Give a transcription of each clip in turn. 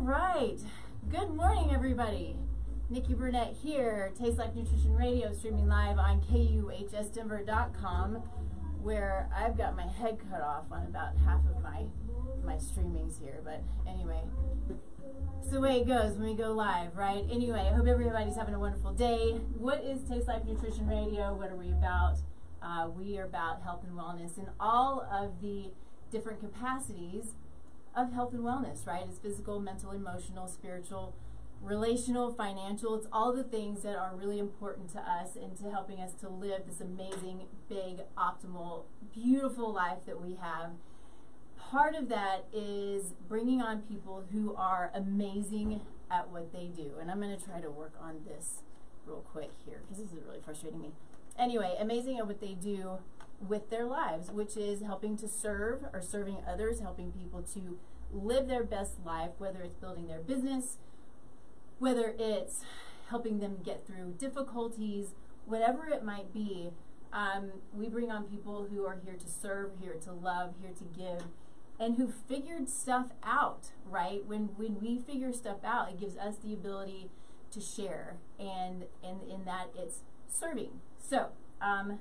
right. Good morning, everybody. Nikki Burnett here, Taste Life Nutrition Radio, streaming live on KUHSdenver.com, where I've got my head cut off on about half of my my streamings here. But anyway, it's the way it goes when we go live, right? Anyway, I hope everybody's having a wonderful day. What is Taste Life Nutrition Radio? What are we about? Uh, we are about health and wellness in all of the different capacities of health and wellness, right? It's physical, mental, emotional, spiritual, relational, financial. It's all the things that are really important to us and to helping us to live this amazing, big, optimal, beautiful life that we have. Part of that is bringing on people who are amazing at what they do. And I'm going to try to work on this real quick here because this is really frustrating me. Anyway, amazing at what they do with their lives, which is helping to serve or serving others, helping people to live their best life, whether it's building their business, whether it's helping them get through difficulties, whatever it might be. Um, we bring on people who are here to serve, here to love, here to give, and who figured stuff out, right? When when we figure stuff out, it gives us the ability to share, and and in that it's serving. So um,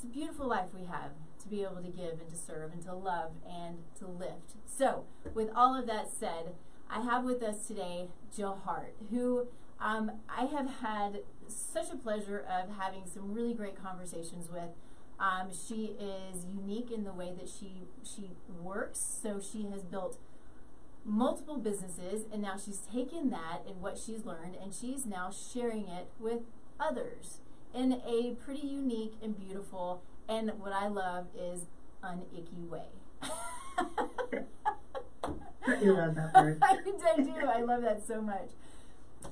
it's a beautiful life we have to be able to give and to serve and to love and to lift. So, with all of that said, I have with us today Jill Hart, who um, I have had such a pleasure of having some really great conversations with. Um, she is unique in the way that she she works. So she has built multiple businesses, and now she's taken that and what she's learned, and she's now sharing it with others in a pretty unique and beautiful, and what I love is an icky way. you love that word. I, I do. I love that so much.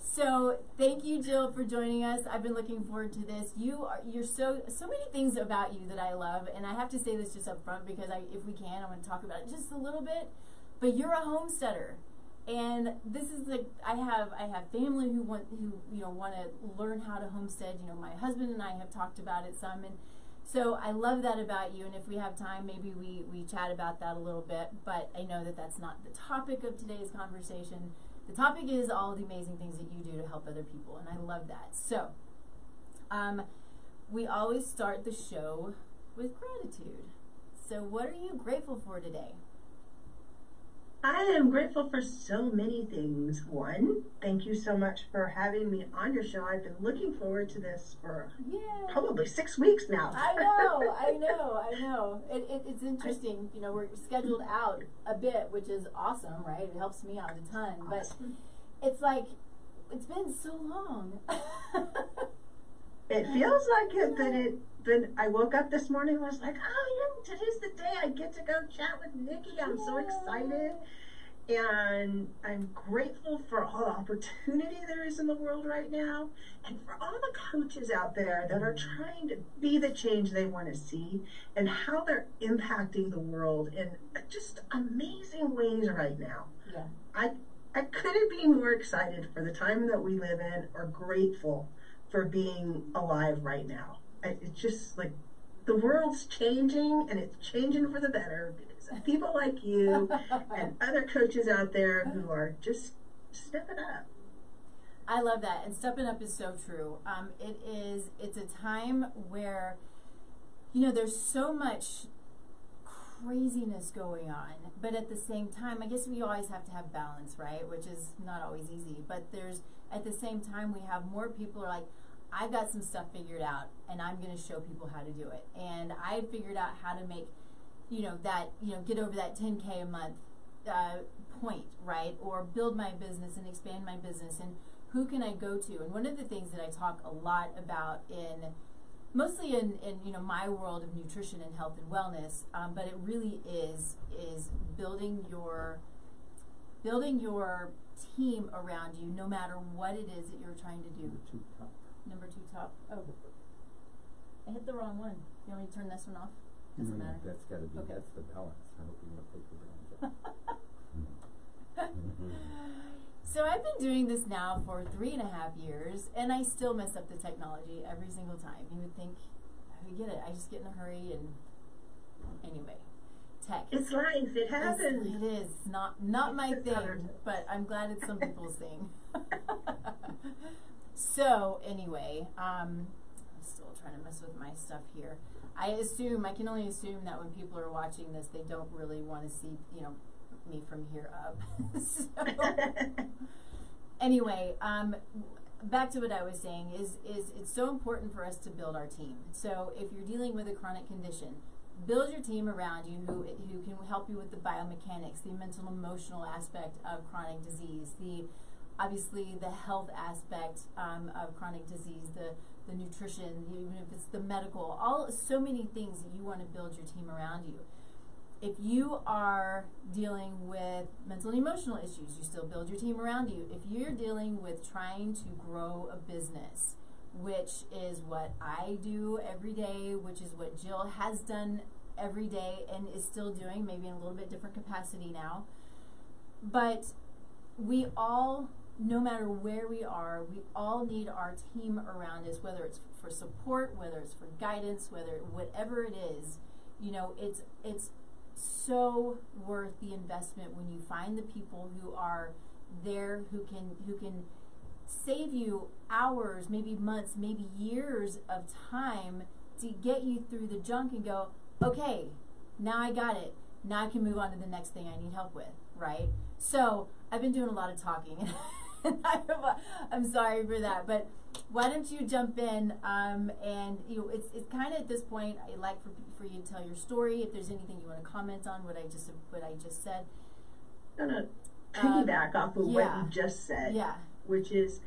So thank you, Jill, for joining us. I've been looking forward to this. You are you're so so many things about you that I love, and I have to say this just up front because I, if we can, I want to talk about it just a little bit. But you're a homesteader, and this is like I have I have family who want who you know want to learn how to homestead. You know, my husband and I have talked about it some, and so I love that about you. And if we have time, maybe we we chat about that a little bit. But I know that that's not the topic of today's conversation. The topic is all the amazing things that you do to help other people, and I love that. So, um, we always start the show with gratitude. So, what are you grateful for today? I am grateful for so many things. One, thank you so much for having me on your show. I've been looking forward to this for yeah. probably six weeks now. I know, I know, I know. It, it, it's interesting. You know, we're scheduled out a bit, which is awesome, right? It helps me out a ton. Awesome. But it's like, it's been so long. it feels like it, but it. But I woke up this morning and was like, "Oh yeah, today's the day I get to go chat with Nikki. I'm so excited." And I'm grateful for all the opportunity there is in the world right now, and for all the coaches out there that are trying to be the change they want to see, and how they're impacting the world in just amazing ways right now. Yeah. I I couldn't be more excited for the time that we live in, or grateful for being alive right now. It's just like the world's changing and it's changing for the better because of people like you and other coaches out there who are just stepping up. I love that, and stepping up is so true. Um, it is. It's a time where, you know, there's so much craziness going on, but at the same time, I guess we always have to have balance, right? Which is not always easy. But there's at the same time we have more people are like, I've got some stuff figured out and I'm going to show people how to do it. And I figured out how to make, you know, that, you know, get over that 10K a month uh, point, right? Or build my business and expand my business. And who can I go to? And one of the things that I talk a lot about in, mostly in, in you know, my world of nutrition and health and wellness, um, but it really is, is building your, building your team around you no matter what it is that you're trying to do number two top. Oh, I hit the wrong one. You want me to turn this one off? Doesn't Mm, matter. That's gotta be, Okay. that's the balance. I hope you don't take the balance. So I've been doing this now for three and a half years, and I still mess up the technology every single time. You would think I would get it. I just get in a hurry, and anyway, tech. It's life. It happens. It's, it is not not my thing, hard. but I'm glad it's some people's thing. so anyway, um, I'm still trying to mess with my stuff here. I assume I can only assume that when people are watching this, they don't really want to see you know me from here up. so anyway, um, back to what I was saying is is it's so important for us to build our team. So if you're dealing with a chronic condition, build your team around you who who can help you with the biomechanics, the mental emotional aspect of chronic disease, the obviously the health aspect um, of chronic disease, the the nutrition, even if it's the medical, all so many things that you want to build your team around you if you are dealing with mental and emotional issues, you still build your team around you. If you're dealing with trying to grow a business, which is what I do every day, which is what Jill has done every day and is still doing, maybe in a little bit different capacity now. But we all, no matter where we are, we all need our team around us, whether it's for support, whether it's for guidance, whether whatever it is, you know, it's it's so worth the investment when you find the people who are there who can who can save you hours, maybe months, maybe years of time to get you through the junk and go, okay, now I got it. Now I can move on to the next thing I need help with, right? So I've been doing a lot of talking, I'm sorry for that, but why don't you jump in? Um, and you know, it's it's kind of at this point I'd like for for you to tell your story. If there's anything you want to comment on what I just what I just said, gonna Um, piggyback off of yeah. what you just said, yeah, which is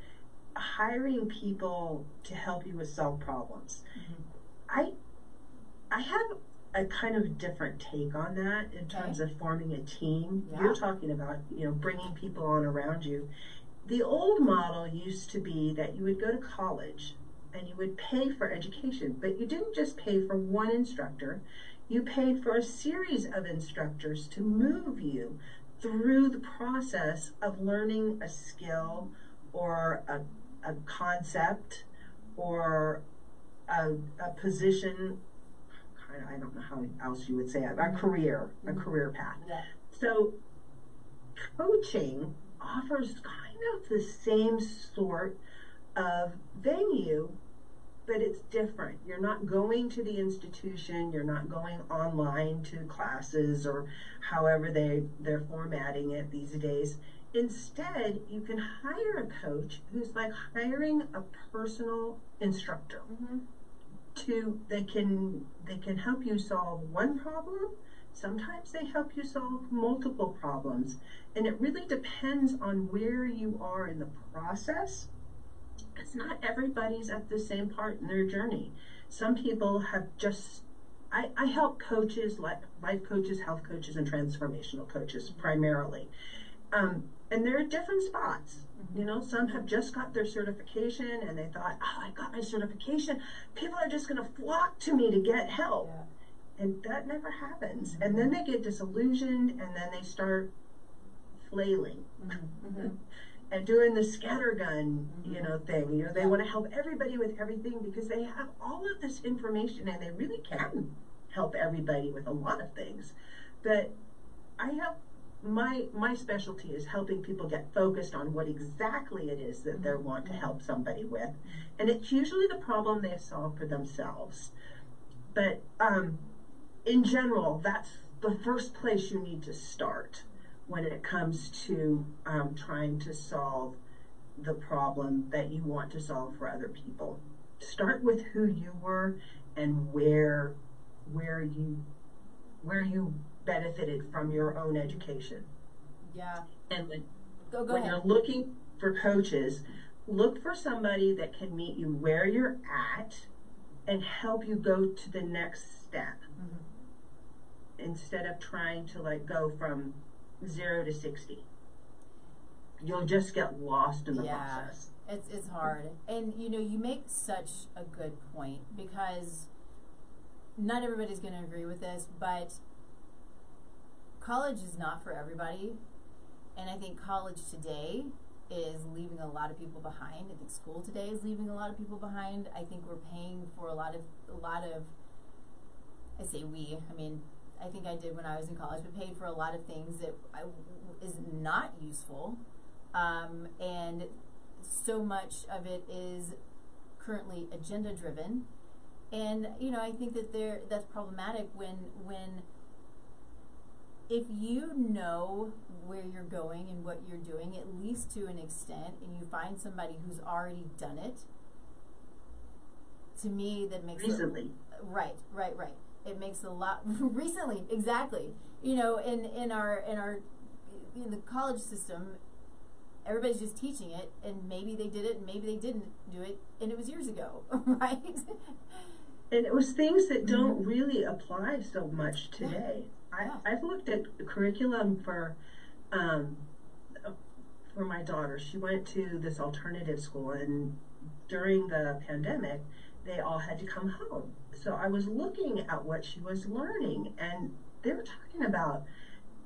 hiring people to help you with solve problems. Mhm. I I have a kind of different take on that in Okay. terms of forming a team. Yeah. You're talking about, you know, bringing people on around you. The old model used to be that you would go to college and you would pay for education, but you didn't just pay for one instructor. You paid for a series of instructors to move you through the process of learning a skill or a, a concept or a, a position. Kind of, I don't know how else you would say it. A mm-hmm. career, a mm-hmm. career path. yeah, So, coaching offers kind of the same sort of venue, but it's different. You're not going to the institution, you're not going online to classes or however they, they're formatting it these days. Instead, you can hire a coach who's like hiring a personal instructor mm-hmm. to they can they can help you solve one problem sometimes they help you solve multiple problems and it really depends on where you are in the process. It's not everybody's at the same part in their journey. Some people have just i, I help coaches like life coaches health coaches and transformational coaches primarily. Um, and they're at different spots. You know, some have just got their certification and they thought, oh, I got my certification. People are just going to flock to me to get help. yeah, And that never happens. And then they get disillusioned and then they start flailing mm-hmm. and doing the scattergun, you Mhm. know, thing. You know, they want to help everybody with everything because they have all of this information and they really can help everybody with a lot of things. But I have my my specialty is helping people get focused on what exactly it is that they want to help somebody with, and it's usually the problem they solve for themselves. But um, in general, that's the first place you need to start when it comes to um, trying to solve the problem that you want to solve for other people. Start with who you were and where where you where you benefited from your own education. yeah. And when, Go go when ahead. you're looking for coaches, look for somebody that can meet you where you're at and help you go to the next step Mhm. Instead of trying to like go from zero to 60. You'll just get lost in the Yeah. process. It's it's hard, and you know you make such a good point because not everybody's going to agree with this, but college is not for everybody, and I think college today is leaving a lot of people behind. I think school today is leaving a lot of people behind. I think we're paying for a lot of a lot of. I say we. I mean, I think I did when I was in college, but paid for a lot of things that I, is not useful, um, and so much of it is currently agenda driven, and you know I think that there that's problematic when when if you know where you're going and what you're doing at least to an extent, and you find somebody who's already done it. To me, that makes it- Recently. Right, right, right. It makes a lot recently, exactly. You know, in in our in our in the college system, everybody's just teaching it, and maybe they did it, and maybe they didn't do it, and it was years ago, right? And it was things that don't really apply so much today. Yeah. I, I've looked at curriculum for um, for my daughter. She went to this alternative school, and during the pandemic, they all had to come home. So I was looking at what she was learning, and they were talking about.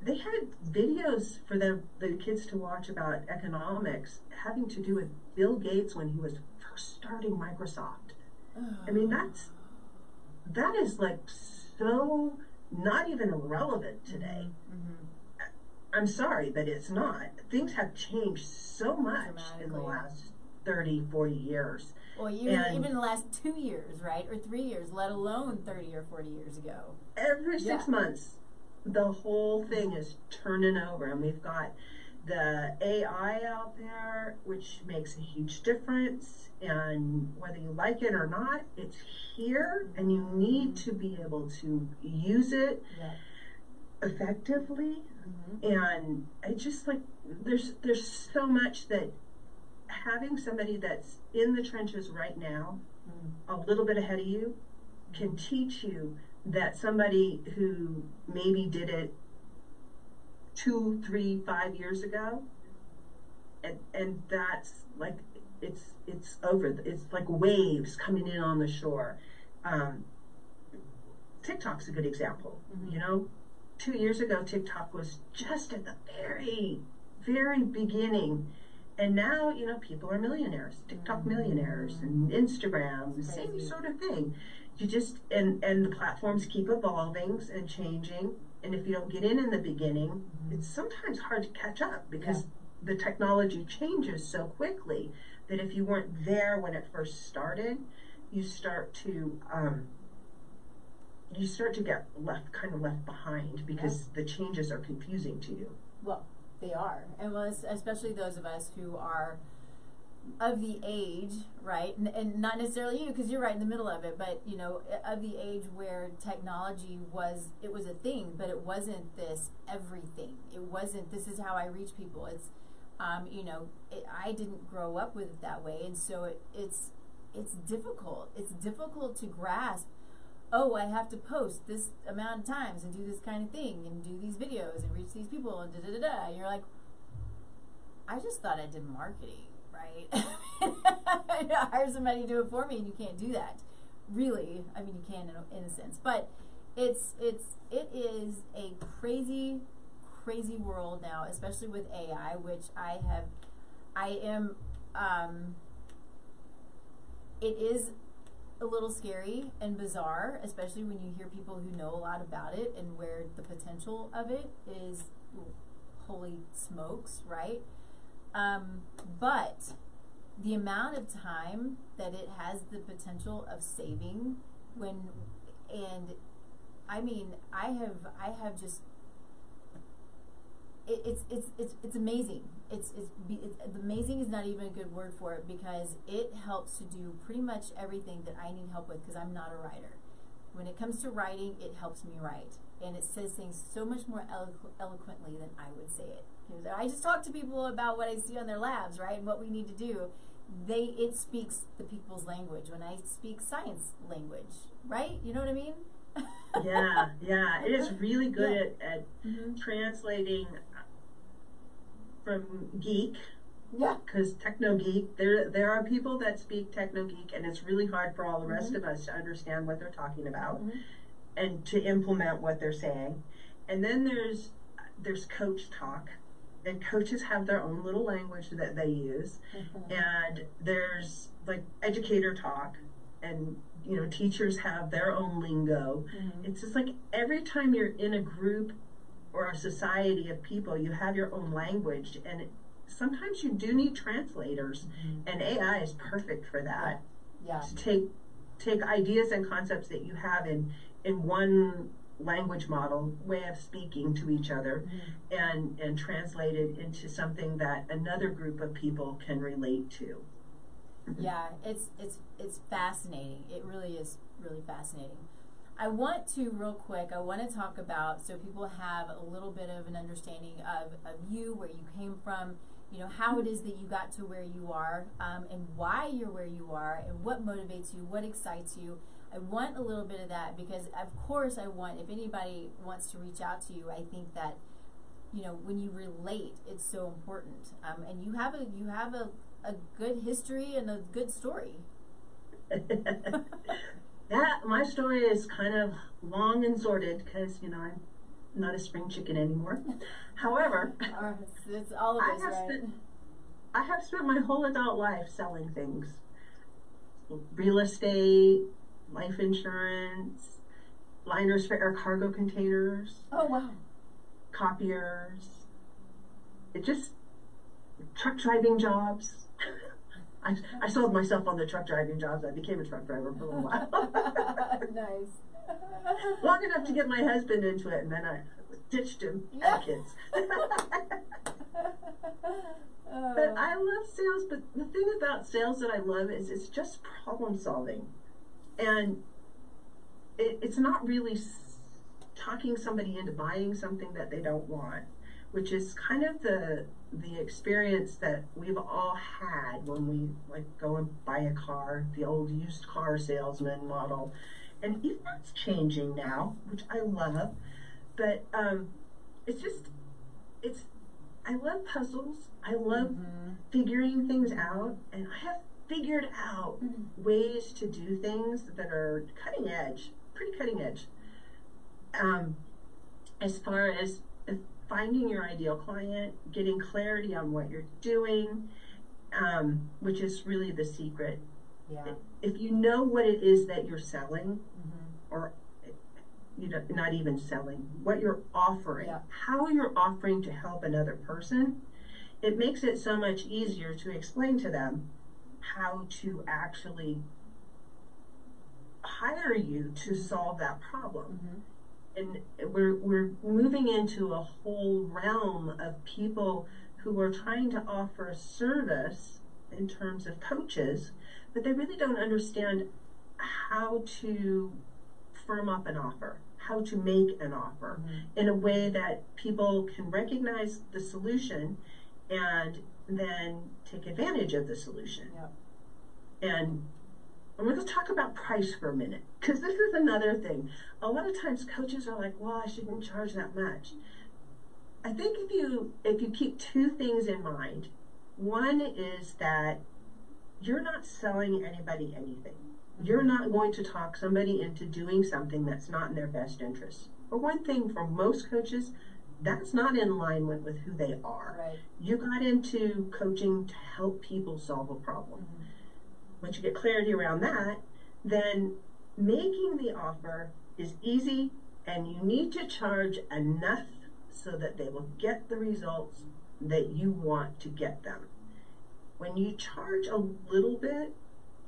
They had videos for the, the kids to watch about economics having to do with Bill Gates when he was first starting Microsoft. I mean, that's that is like so not even relevant today. Mhm. I'm sorry, but it's not. Things have changed so much in the last 30, 40 years. Or even And- even the last two years, right, or three years, let alone thirty or forty years ago. Every six Yeah. months, the whole thing is turning over, and we've got the AI out there, which makes a huge difference. And whether you like it or not, it's here, and you need to be able to use it Yeah. effectively hmm and I just like there's there's so much that having somebody that's in the trenches right now, a little bit ahead of you, can teach you that somebody who maybe did it two, three, five years ago, and and that's like it's it's over. It's like waves coming in on the shore. Um, TikTok's a good example. Mhm. You know, two years ago, TikTok was just at the very, very beginning. And now, you know, people are millionaires, TikTok millionaires, and Instagram, the same sort of thing. You just, and, and the platforms keep evolving and changing. And if you don't get in in the beginning, it's sometimes hard to catch up because the technology changes so quickly that if you weren't there when it first started, you start to, um, you start to get left kind of left behind because the changes are confusing to you. Well, they are, and well, especially those of us who are of the age, right? And, and not necessarily you, because you're right in the middle of it. But you know, of the age where technology was it was a thing, but it wasn't this everything. It wasn't this is how I reach people. It's um, you know, it, I didn't grow up with it that way, and so it, it's it's difficult. It's difficult to grasp. Oh, I have to post this amount of times and do this kind of thing and do these videos and reach these people and da da da da. And you're like, I just thought I did marketing, right? Hire somebody to do it for me, and you can't do that. Really, I mean, you can in a, in a sense, but it's it's it is a crazy, crazy world now, especially with AI, which I have, I am. Um, it is a little scary and bizarre, especially when you hear people who know a lot about it and where the potential of it is holy smokes, right? Um, but the amount of time that it has the potential of saving when and I mean I have I have just it, it's it's it's it's amazing. It's it's, it's amazing is not even a good word for it because it helps to do pretty much everything that I need help with because I'm not a writer. When it comes to writing, it helps me write, and it says things so much more eloqu- eloquently than I would say it. I just talk to people about what I see on their labs, right, and what we need to do. They it speaks the people's language. When I speak science language, right? You know what I mean? yeah, yeah. It is really good Yeah. at, at Mhm. translating from geek Yeah. because techno geek. There, there are people that speak techno geek, and it's really hard for all the rest Mhm. of us to understand what they're talking about Mhm. and to implement what they're saying. And then there's there's coach talk, and coaches have their own little language that they use. and there's like educator talk and you know, teachers have their own lingo. Mhm. It's just like every time you're in a group or a society of people, you have your own language, and sometimes you do need translators, Mhm. and AI is perfect for that. Yeah. To take take ideas and concepts that you have in in one language model way of speaking to each other Mhm. and and translate it into something that another group of people can relate to. Yeah, it's it's it's fascinating. It really is really fascinating. I want to real quick. I want to talk about so people have a little bit of an understanding of, of you, where you came from, you know, how it is that you got to where you are, um, and why you're where you are, and what motivates you, what excites you. I want a little bit of that because, of course, I want if anybody wants to reach out to you, I think that you know when you relate, it's so important. Um, and you have a you have a, a good history and a good story. that my story is kind of long and sordid because you know I'm not a spring chicken anymore. However, oh, it's, it's all of I have right? spent I have spent my whole adult life selling things, real estate, life insurance, liners for air cargo containers, Oh wow! copiers. It just truck driving jobs. I, I sold myself on the truck driving jobs. I became a truck driver for a little while. nice. Long enough to get my husband into it, and then I ditched him Yeah. at kids. Oh. but I love sales. But the thing about sales that I love is it's just problem solving, and it, it's not really talking somebody into buying something that they don't want, which is kind of the the experience that we've all had when we like go and buy a car, the old used car salesman model, and even that's changing now, which I love. But um, it's just it's I love puzzles. I love Mhm. figuring things out, and I have figured out Mhm. ways to do things that are cutting edge, pretty cutting edge. Um, as far as finding your ideal client, getting clarity on what you're doing, um, which is really the secret. Yeah. If you know what it is that you're selling, Mhm. or you know, not even selling, what you're offering, Yeah. how you're offering to help another person, it makes it so much easier to explain to them how to actually hire you to solve that problem. Mhm. And we're, we're moving into a whole realm of people who are trying to offer a service in terms of coaches, but they really don't understand how to firm up an offer, how to make an offer Mhm. in a way that people can recognize the solution and then take advantage of the solution. Yep. And I'm going to talk about price for a minute because this is another thing. A lot of times coaches are like, "Well, I shouldn't charge that much." I think if you if you keep two things in mind, one is that you're not selling anybody anything. You're not going to talk somebody into doing something that's not in their best interest. For one thing, for most coaches, that's not in alignment with, who they are. Right. You got into coaching to help people solve a problem. Mhm. Once you get clarity around that, then making the offer is easy and you need to charge enough so that they will get the results that you want to get them. When you charge a little bit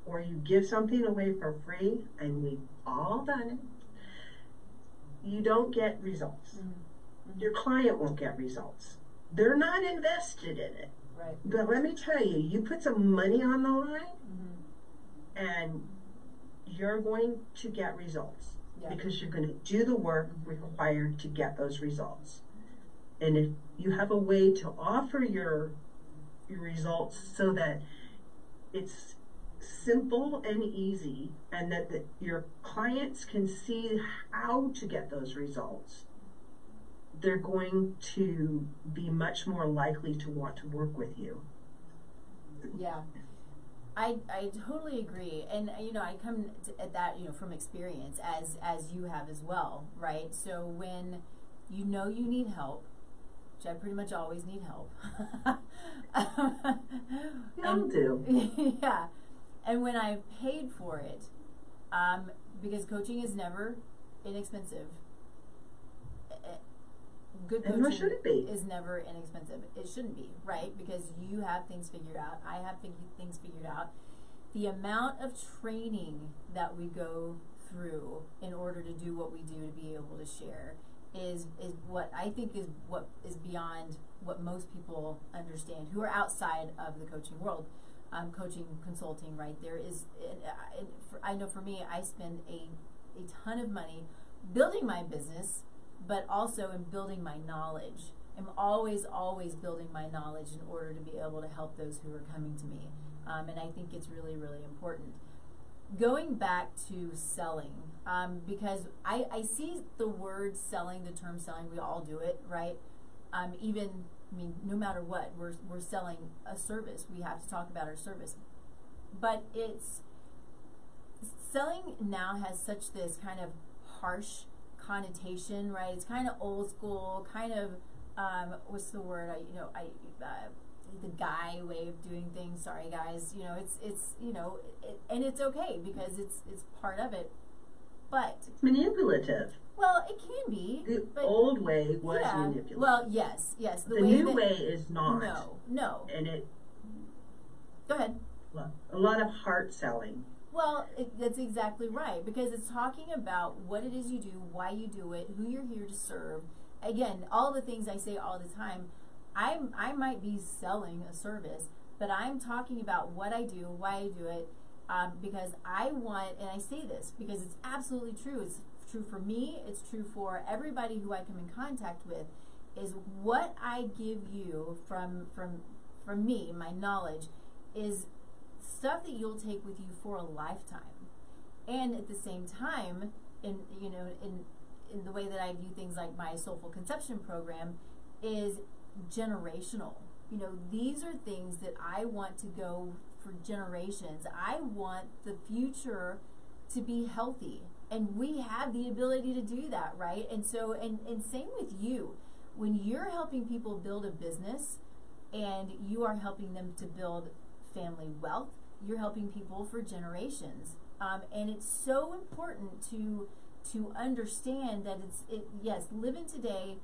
or you give something away for free, and we've all done it, you don't get results. Mhm. Your client won't get results. They're not invested in it. Right. But let me tell you, you put some money on the line Mhm. And you're going to get results Yeah. because you're going to do the work required to get those results. And if you have a way to offer your your results so that it's simple and easy and that the, your clients can see how to get those results, they're going to be much more likely to want to work with you. Yeah. I, I totally agree, and you know I come at that you know from experience as as you have as well, right? So when you know you need help, which I pretty much always need help. We all do. yeah, and when I've paid for it, um, because coaching is never inexpensive. Good And coaching should it be. is never inexpensive. It shouldn't be, right? Because you have things figured out. I have things figured out. The amount of training that we go through in order to do what we do to be able to share is is what I think is what is beyond what most people understand who are outside of the coaching world. Um, coaching, consulting, right? There is, uh, for, I know for me, I spend a a ton of money building my business, but also in building my knowledge. I'm always, always building my knowledge in order to be able to help those who are coming to me. Um, and I think it's really, really important. Going back to selling, um, because I, I see the word selling, the term selling, we all do it, right? Um, even, I mean, no matter what, we're, we're selling a service. We have to talk about our service. But it's, selling now has such this kind of harsh connotation, right? It's kind of old school, kind of um, what's the word? I you know I uh, the guy way of doing things. Sorry, guys. You know it's it's you know it, and it's okay because it's it's part of it. But It's manipulative. well, it can be. The but old way was yeah. manipulative. Well, yes, yes. The, the way new that, way is not. No, no. And it Go ahead. Well, a lot of heart selling. Well, it, that's exactly right because it's talking about what it is you do, why you do it, who you're here to serve. Again, all the things I say all the time. I'm I might be selling a service, but I'm talking about what I do, why I do it, um, because I want, and I say this because it's absolutely true. It's true for me. It's true for everybody who I come in contact with. Is what I give you from from from me, my knowledge, is stuff that you'll take with you for a lifetime. And at the same time, in you know, in in the way that I view things like my soulful conception program is generational. You know, these are things that I want to go for generations. I want the future to be healthy. And we have the ability to do that, right? And so and, and same with you. When you're helping people build a business and you are helping them to build family wealth, you're helping people for generations. Um, and it's so important to to understand that it's it yes, live in today,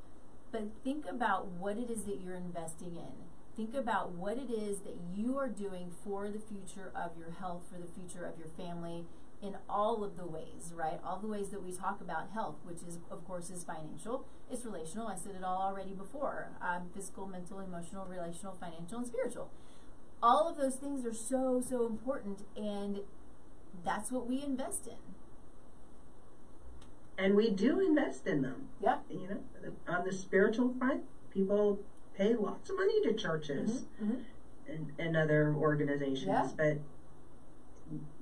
but think about what it is that you're investing in. Think about what it is that you are doing for the future of your health, for the future of your family, in all of the ways, right? All the ways that we talk about health, which is, of course, is financial, it's relational. I said it all already before um, physical, mental, emotional, relational, financial, and spiritual. All of those things are so, so important, and that's what we invest in. And we do invest in them. Yeah. You know, on the spiritual front, people pay lots of money to churches Mm-hmm. and, and other organizations, Yeah. but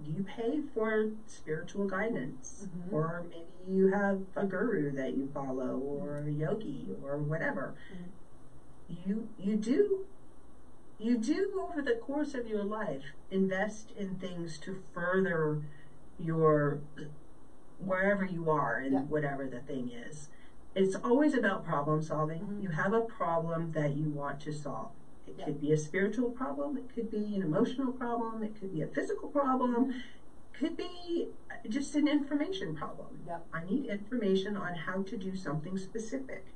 you pay for spiritual guidance, Mhm. or maybe you have a guru that you follow, or a yogi, or whatever. Mm-hmm. You you do you do over the course of your life invest in things to further your wherever you are and Yeah. whatever the thing is. It's always about problem solving. Mhm. You have a problem that you want to solve. It Yeah. could be a spiritual problem, it could be an emotional problem, it could be a physical problem, Mm-hmm. could be just an information problem. I need information on how to do something specific.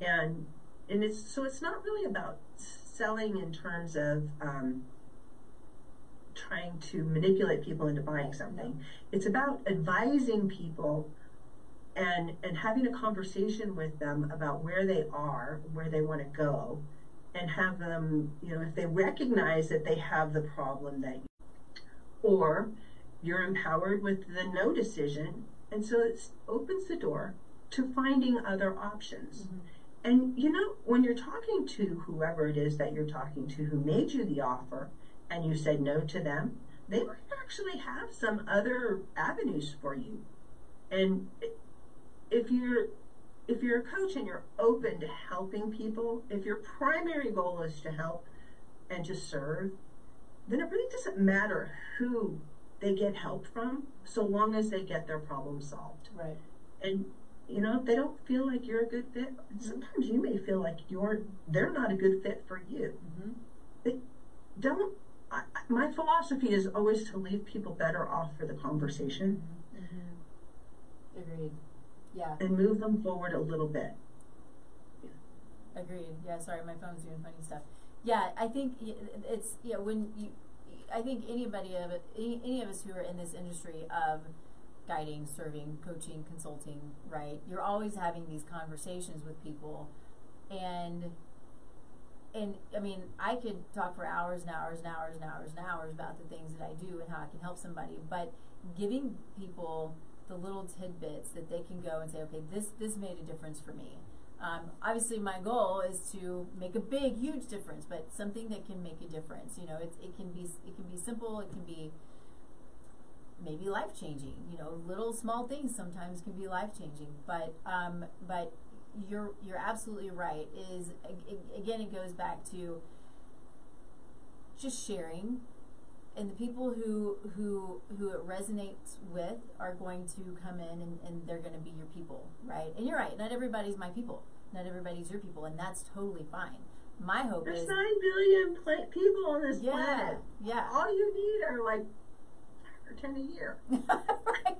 And and it's so it's not really about selling in terms of um, trying to manipulate people into buying something. It's about advising people and and having a conversation with them about where they are, where they want to go, and have them, you know, if they recognize that they have the problem that you, or you're empowered with the no decision, and so it opens the door to finding other options. Mm-hmm. And you know, when you're talking to whoever it is that you're talking to who made you the offer and you said no to them, they might actually have some other avenues for you. And if you're if you're a coach and you're open to helping people, if your primary goal is to help and to serve, then it really doesn't matter who they get help from so long as they get their problem solved. Right. And you know, if they don't feel like you're a good fit, sometimes you may feel like you're they're not a good fit for you. Mm-hmm. They don't. I, my philosophy is always to leave people better off for the conversation Mm-hmm. Agreed. Yeah, and move them forward a little bit. agreed. Yeah, sorry, my phone's doing funny stuff. Yeah, I think it's yeah when you, I think anybody of any, any of us who are in this industry of guiding, serving, coaching, consulting, right? You're always having these conversations with people, and and I mean, I could talk for hours and hours and hours and hours and hours about the things that I do and how I can help somebody, but giving people the little tidbits that they can go and say, okay, this this made a difference for me. Um, obviously, my goal is to make a big, huge difference, but something that can make a difference. You know, it's it can be it can be simple. It can be maybe life changing. You know, little small things sometimes can be life changing. But um, but you're you're absolutely right. Is again, it goes back to just sharing, and the people who who who it resonates with are going to come in and, and they're going to be your people, right? And you're right. Not everybody's my people. Not everybody's your people, and that's totally fine. My hope There's is nine billion pla- people on this yeah, planet. yeah. All you need are like ten a year. right.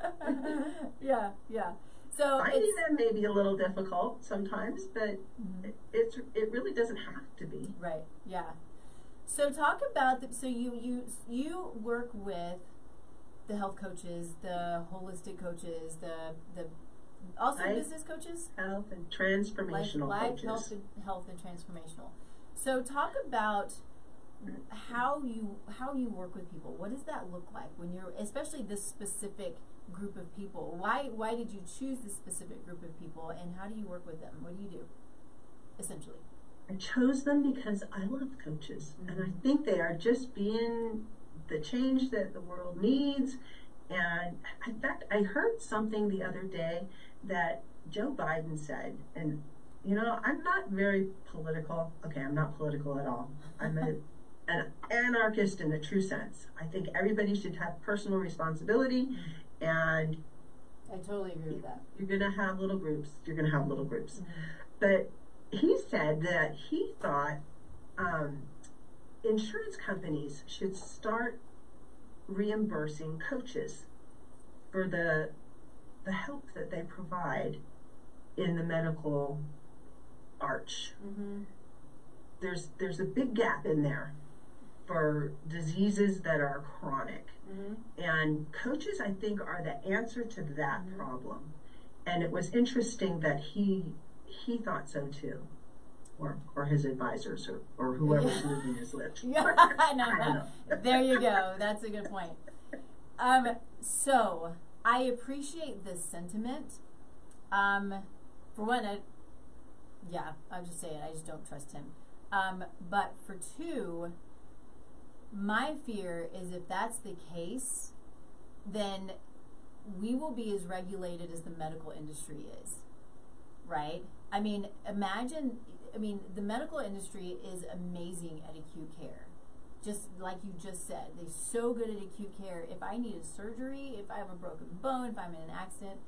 yeah, yeah. So Finding them may be a little difficult sometimes, but Mhm. it, it's it really doesn't have to be. right, yeah. So talk about the, so you you you work with the health coaches, the holistic coaches, the the also Life- business coaches, Health and life, transformational life coaches. health, and, health and transformational. So talk about how you how you work with people. What does that look like when you're especially this specific group of people? Why why did you choose this specific group of people and how do you work with them? What do you do? Essentially. I chose them because I love coaches, and I mm-hmm. think they are just being the change that the world needs. And in fact, I heard something the other day that Joe Biden said, and you know, I'm not very political. Okay, I'm not political at all. I'm a, an anarchist in the true sense. I think everybody should have personal responsibility, and I totally agree with that. you're going to have little groups. You're going to have little groups. But he said that he thought um, insurance companies should start reimbursing coaches for the the help that they provide in the medical arch. Mm-hmm. There's there's a big gap in there for diseases that are chronic. Mm-hmm. And coaches, I think, are the answer to that Mhm. problem. And it was interesting that he he thought so too, or or his advisors, or, or whoever's moving his lips. Yeah, no, no. There you go. That's a good point. Um, so I appreciate this sentiment. Um, for one, I, yeah, I'll just say it. I just don't trust him. Um, but for two, my fear is if that's the case, then we will be as regulated as the medical industry is, right? I mean, imagine. I mean, the medical industry is amazing at acute care just like you just said, they're so good at acute care. If I need a surgery, if I have a broken bone, if I'm in an accident,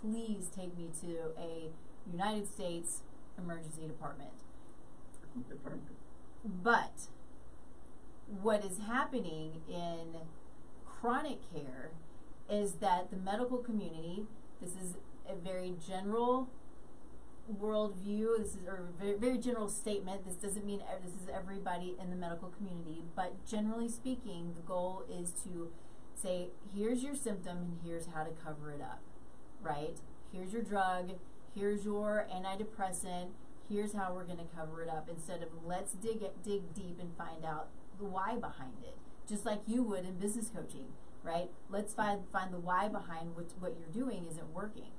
please take me to a United States emergency department. But what is happening in chronic care is that the medical community, this is a very general worldview. This is a very, very general statement. This doesn't mean this is everybody in the medical community, but generally speaking, the goal is to say, here's your symptom and here's how to cover it up, right? Here's your drug, here's your antidepressant, here's how we're going to cover it up instead of let's dig it, dig deep and find out the why behind it. Just like you would in business coaching, right? Let's find find the why behind what what you're doing isn't working.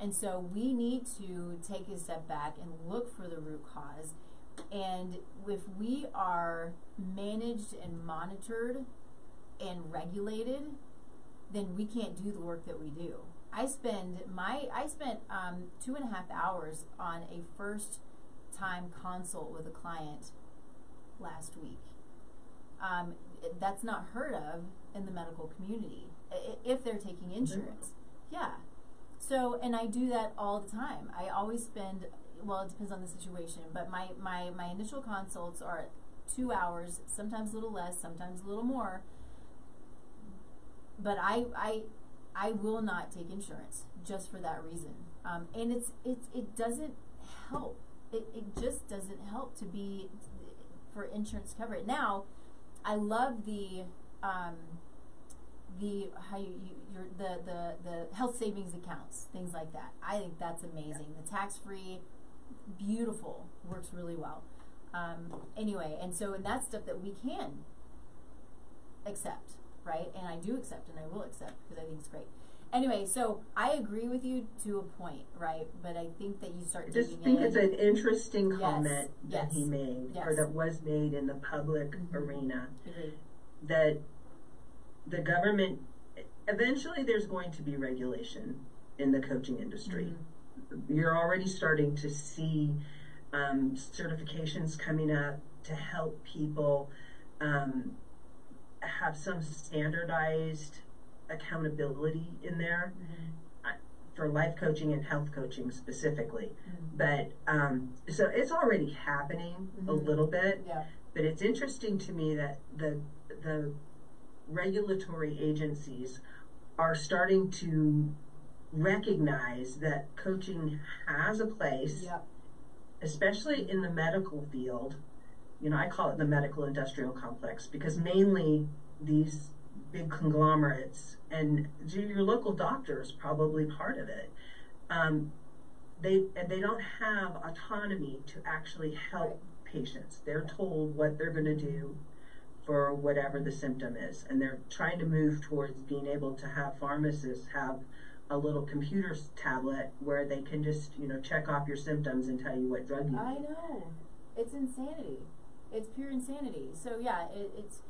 And so we need to take a step back and look for the root cause. And if we are managed and monitored and regulated, then we can't do the work that we do. I spend my I spent um, two and a half hours on a first time consult with a client last week. Um, that's not heard of in the medical community if they're taking insurance. Yeah. So, and I do that all the time. I always spend, well, it depends on the situation, but my, my, my initial consults are two hours, sometimes a little less, sometimes a little more. But I, I, I will not take insurance just for that reason. Um, and it's, it's, it doesn't help. It, it just doesn't help to be for insurance coverage. Now, I love the, um, the how you, you your the, the the health savings accounts, things like that. I think that's amazing. The tax free, beautiful, works really well. Um, anyway, and so and that's stuff that we can accept, right? And I do accept, and I will accept because I think it's great. Anyway, so I agree with you to a point, right? But I think that you start I just think in. it's an interesting Yes, comment that he yes, made, or that was made in the public Mhm. arena, Agreed. that the government, eventually there's going to be regulation in the coaching industry. Mm-hmm. You're already starting to see um, certifications coming up to help people um, have some standardized accountability in there Mhm. uh, for life coaching and health coaching specifically. Mhm. But um, so it's already happening a Mhm. little bit. Yeah. But it's interesting to me that the the regulatory agencies are starting to recognize that coaching has a place, Yep. especially in the medical field. You know, I call it the medical industrial complex because mainly these big conglomerates and your local doctor is probably part of it. Um, they and they don't have autonomy to actually help patients. They're told what they're going to do for whatever the symptom is, and they're trying to move towards being able to have pharmacists have a little computer tablet where they can just you know check off your symptoms and tell you what drug you I need. know. It's insanity. It's pure insanity. So yeah, it, it's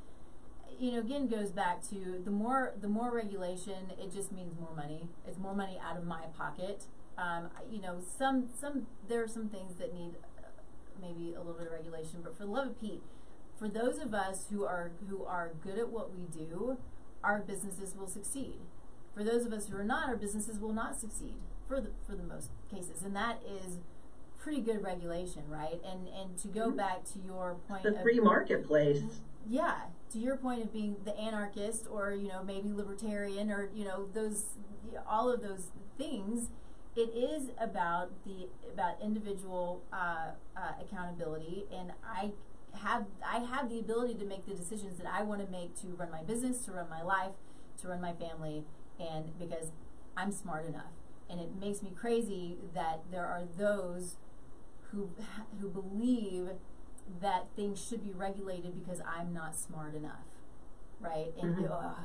you know again goes back to the more the more regulation, it just means more money. It's more money out of my pocket. Um, you know, some some there are some things that need uh, maybe a little bit of regulation, but for the love of Pete, for those of us who are who are good at what we do, our businesses will succeed. For those of us who are not, our businesses will not succeed for the for the most cases, and that is pretty good regulation, right? And and to go Mhm. back to your point The free marketplace. Yeah, to your point of being the anarchist or you know maybe libertarian or you know those all of those things, it is about the about individual uh, uh, accountability, and I have I have the ability to make the decisions that I want to make to run my business, to run my life, to run my family, and because I'm smart enough, and it makes me crazy that there are those who who believe that things should be regulated because I'm not smart enough, right? And Mhm. ugh.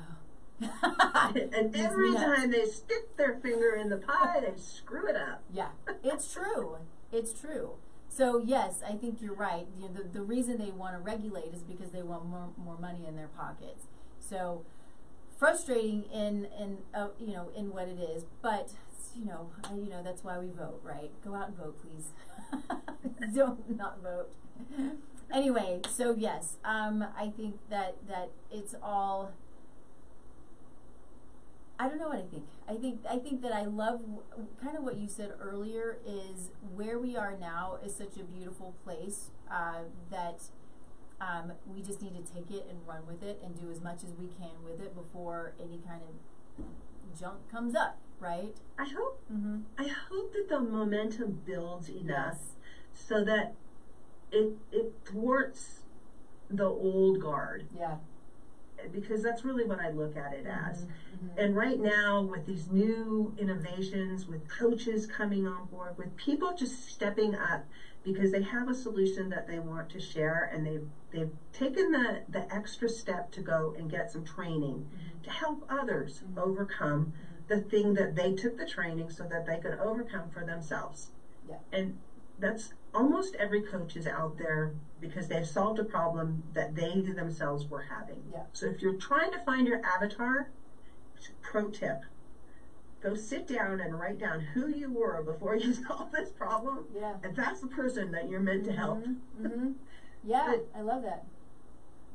and every time they stick their finger in the pie, they screw it up. Yeah, it's true. It's true. So yes, I think you're right. You know, the, the reason they want to regulate is because they want more, more money in their pockets. So frustrating in in uh, you know in what it is, but you know I, you know that's why we vote, right? Go out and vote, please. Don't not vote. Anyway, so yes, um, I think that that it's all. I don't know what I think. I think I think that I love kind of what you said earlier is where we are now is such a beautiful place uh, that um, we just need to take it and run with it and do as much as we can with it before any kind of junk comes up, right? I hope Mm-hmm. I hope that the momentum builds in Yes. so that it it thwarts the old guard Yeah. because that's really what I look at it as. Mhm. And right now, with these new innovations, with coaches coming on board, with people just stepping up because they have a solution that they want to share, and they've they've taken the the extra step to go and get some training to help others overcome the thing that they took the training so that they could overcome for themselves. Yeah. And that's almost every coach is out there because they've solved a problem that they themselves were having. Yeah. So if you're trying to find your avatar, pro tip, go sit down and write down who you were before you solved this problem. Yeah. And that's the person that you're meant to help. Mm-hmm. Yeah, But- I love that.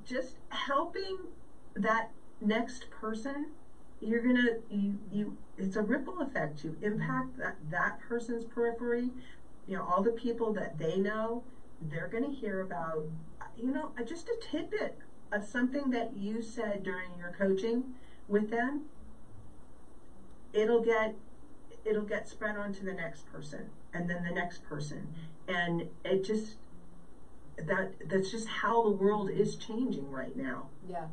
Just helping that next person, you're gonna you you it's a ripple effect. You impact that that person's periphery. You know, all the people that they know, they're gonna hear about you know, just a tidbit of something that you said during your coaching with them, it'll get it'll get spread on to the next person and then the next person. And it just that that's just how the world is changing right now. Yeah.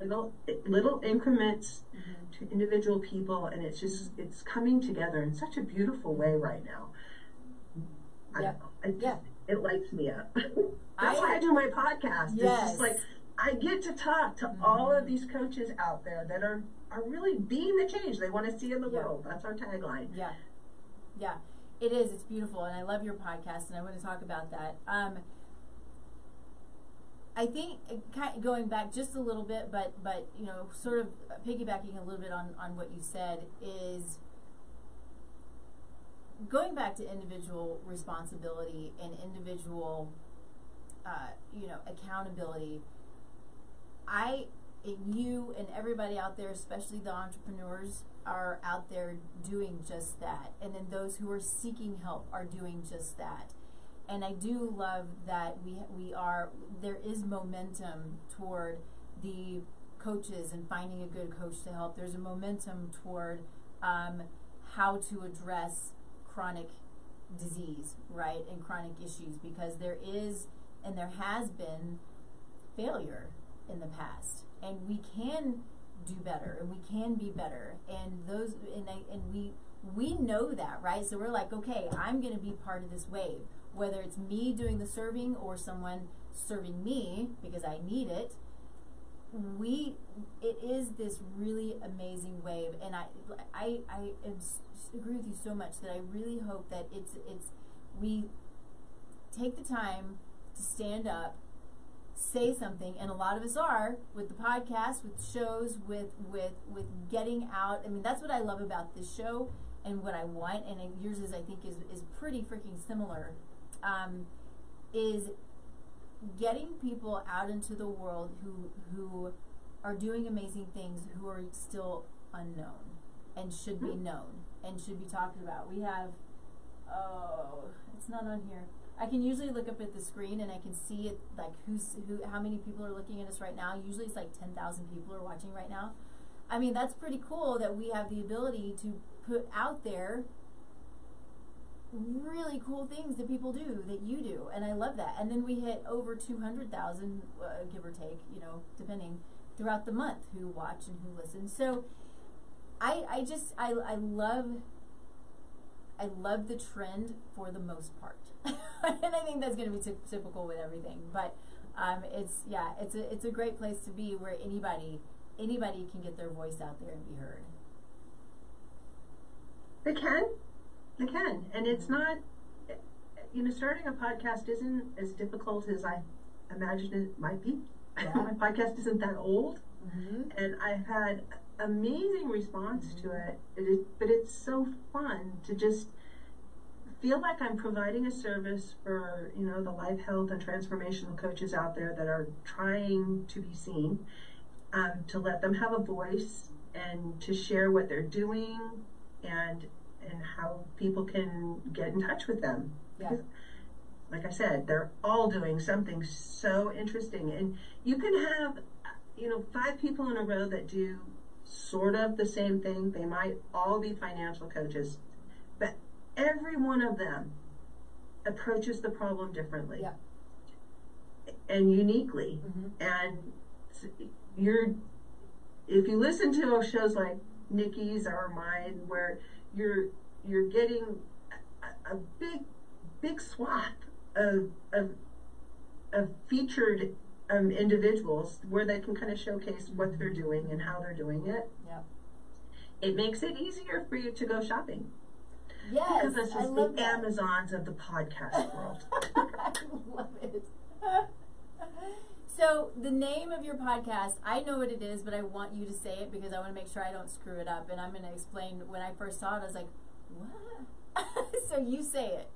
Little little increments mm-hmm. to individual people and it's just it's coming together in such a beautiful way right now. I Yeah. know. It, Yeah. it lights me up. That's I- why I do my podcast. It's Yes. just like I get to talk to mm-hmm. all of these coaches out there that are are really being the change they want to see in the Yeah. world. That's our tagline. Yeah, yeah, it is. It's beautiful, and I love your podcast, and I want to talk about that. Um, I think uh, ki- going back just a little bit, but but you know, sort of piggybacking a little bit on on what you said is going back to individual responsibility and individual, uh, you know, accountability. I you and everybody out there, especially the entrepreneurs, are out there doing just that. And then those who are seeking help are doing just that. And I do love that we we are there is momentum toward the coaches and finding a good coach to help. There's a momentum toward um, how to address chronic disease, right, and chronic issues because there is and there has been failure in the past and we can do better and we can be better. And those and I, and we we know that right? So we're like okay i'm going to be part of this wave. Whether it's me doing the serving or someone serving me because i need it we it is this really amazing wave. And i i i agree with you so much that i really hope that it's it's we take the time to stand up say something and a lot of us are with the podcast with shows with with with getting out. I mean that's what i love about this show and what i want and yours is i think is is pretty freaking similar um, is getting people out into the world who who are doing amazing things who are still unknown and should be known and should be talked about. We have oh it's not on here I can usually look up at the screen and I can see it like who's who how many people are looking at us right now. Usually it's like 10,000 people are watching right now. I mean, that's pretty cool that we have the ability to put out there really cool things that people do that you do and I love that. And then we hit over 200,000 uh, give or take, you know, depending throughout the month who watch and who listen. So I I just I I love I love the trend for the most part, and I think that's going to be ty- typical with everything. But um, it's yeah, it's a it's a great place to be where anybody anybody can get their voice out there and be heard. They can. They can. And it's not, you know, starting a podcast isn't as difficult as I imagined it might be. Yeah. My podcast isn't that old, Mm-hmm. and I've had amazing response to it. it is, but it's so fun to just feel like I'm providing a service for, you know, the life health and transformational coaches out there that are trying to be seen, um, to let them have a voice and to share what they're doing and and how people can get in touch with them. Yeah. Because, like I said, they're all doing something so interesting, and you can have, you know, five people in a row that do sort of the same thing. They might all be financial coaches, every one of them approaches the problem differently Yeah. and uniquely. Mm-hmm. And you're, if you listen to shows like Nikki's or mine, where you're you're getting a, a big big swath of of, of featured um, individuals where they can kind of showcase what they're doing and how they're doing it. Yeah. It makes it easier for you to go shopping Yes, because this I is love the that. Amazons of the podcast world. I love it. so the name of your podcast, I know what it is, but I want you to say it because I want to make sure I don't screw it up. And I'm going to explain. When I first saw it, I was like, "What?" so you say it.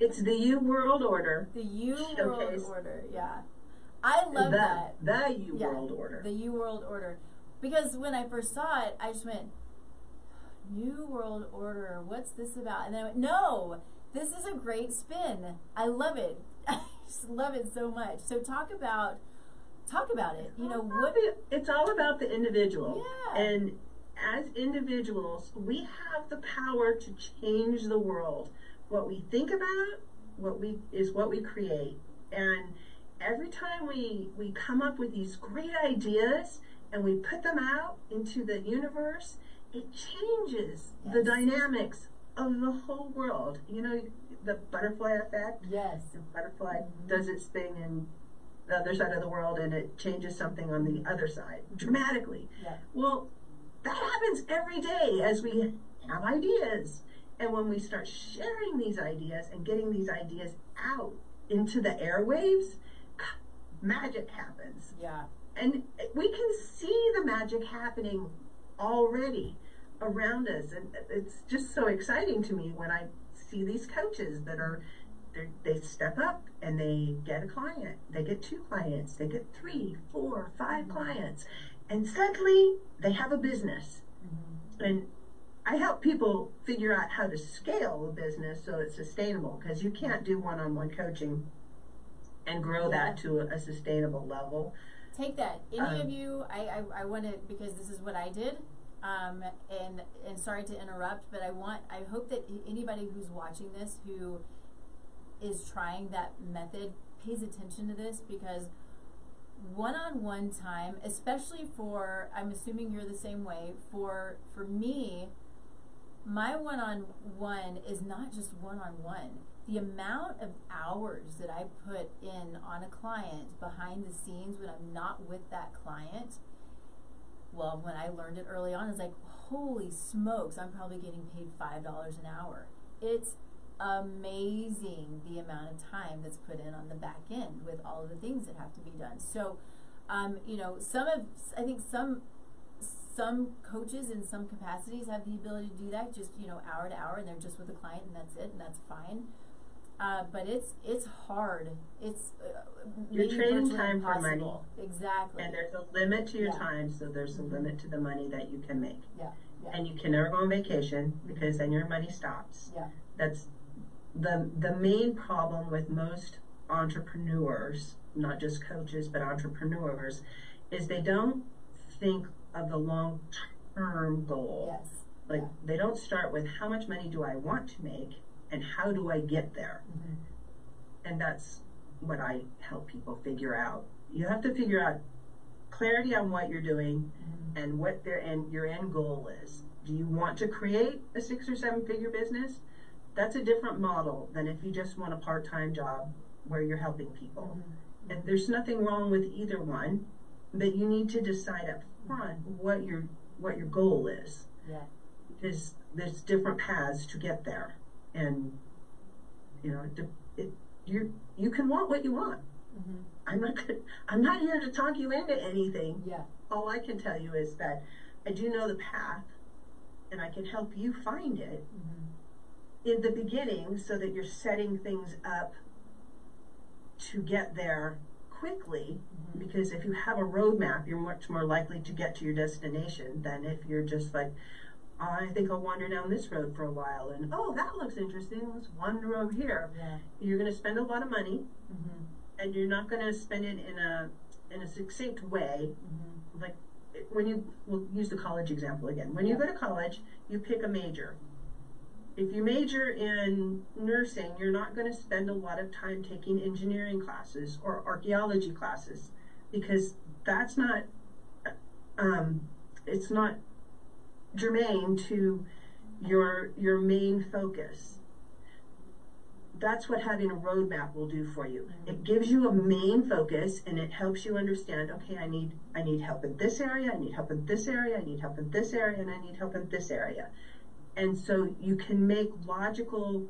It's the U World Order. The U Showcase. World Order. Yeah, I love the, that. The U Yeah, World Order. The U World Order. Because when I first saw it, I just went, New World Order, what's this about? And then I went, no, this is a great spin. I love it. I just love it so much. So talk about talk about it. You know what? It's all about the individual. Yeah. And as individuals, we have the power to change the world. What we think about, what we is what we create. And every time we we come up with these great ideas and we put them out into the universe, it changes the dynamics of the whole world. You know, the butterfly effect Yes. the butterfly does its thing in the other side of the world and it changes something on the other side dramatically. Yeah. Well, that happens every day as we have ideas. And when we start sharing these ideas and getting these ideas out into the airwaves, magic happens. Yeah. And we can see the magic happening already around us. And it's just so exciting to me when I see these coaches that are, they're- step up and they get a client. They get two clients. They get three, four, five clients. And suddenly they have a business. And I help people figure out how to scale a business so it's sustainable because you can't do one on one coaching and grow that to a, a sustainable level. Take that. Any Um, of you, I, I, I want to, because this is what I did. Um, and, and sorry to interrupt, but I want, I hope that anybody who's watching this who is trying that method pays attention to this because one-on-one time, especially for, I'm assuming you're the same way, for, for me, my one-on-one is not just one-on-one. The amount of hours that I put in on a client behind the scenes when I'm not with that client, well, when I learned it early on, it's like, holy smokes, I'm probably getting paid five dollars an hour. It's amazing the amount of time that's put in on the back end with all of the things that have to be done. So, um, you know, some of I think some some coaches in some capacities have the ability to do that, just you know, hour to hour, and they're just with the client, and that's it, and that's fine. Uh, but it's it's hard. It's uh, You're trading time for money. Exactly. And there's a limit to your Yeah. time, so there's a limit to the money that you can make. yeah, yeah, And you can never go on vacation because then your money stops. yeah. That's the the main problem with most entrepreneurs, not just coaches, but entrepreneurs, is they don't think of the long term goal. Yes. Like Yeah. they don't start with how much money do I want to make and how do I get there? Mhm. And that's what I help people figure out. You have to figure out clarity on what you're doing Mhm. and what their end your end goal is. Do you want to create a six or seven figure business? That's a different model than if you just want a part time job where you're helping people. Mhm. And there's nothing wrong with either one, but you need to decide up front what your what your goal is. Yeah. There's there's different paths to get there, and you know it, it you you can want what you want. Mhm. I'm not gonna, I'm not here to talk you into anything. Yeah. All I can tell you is that I do know the path, and I can help you find it Mhm. in the beginning so that you're setting things up to get there quickly. Mhm. Because if you have a roadmap, you're much more likely to get to your destination than if you're just like, I think I'll wander down this road for a while, and oh, that looks interesting. Let's wander over here. Yeah. You're going to spend a lot of money, Mhm. and you're not going to spend it in a in a succinct way. Mhm. Like when you we'll use the college example again. When you go to college, you pick a major. If you major in nursing, you're not going to spend a lot of time taking engineering classes or archaeology classes because that's not um, it's not germane to your your main focus. That's what having a roadmap will do for you. It gives you a main focus and it helps you understand, okay, I need I need help in this area, I need help in this area, I need help in this area, and I need help in this area. And so you can make logical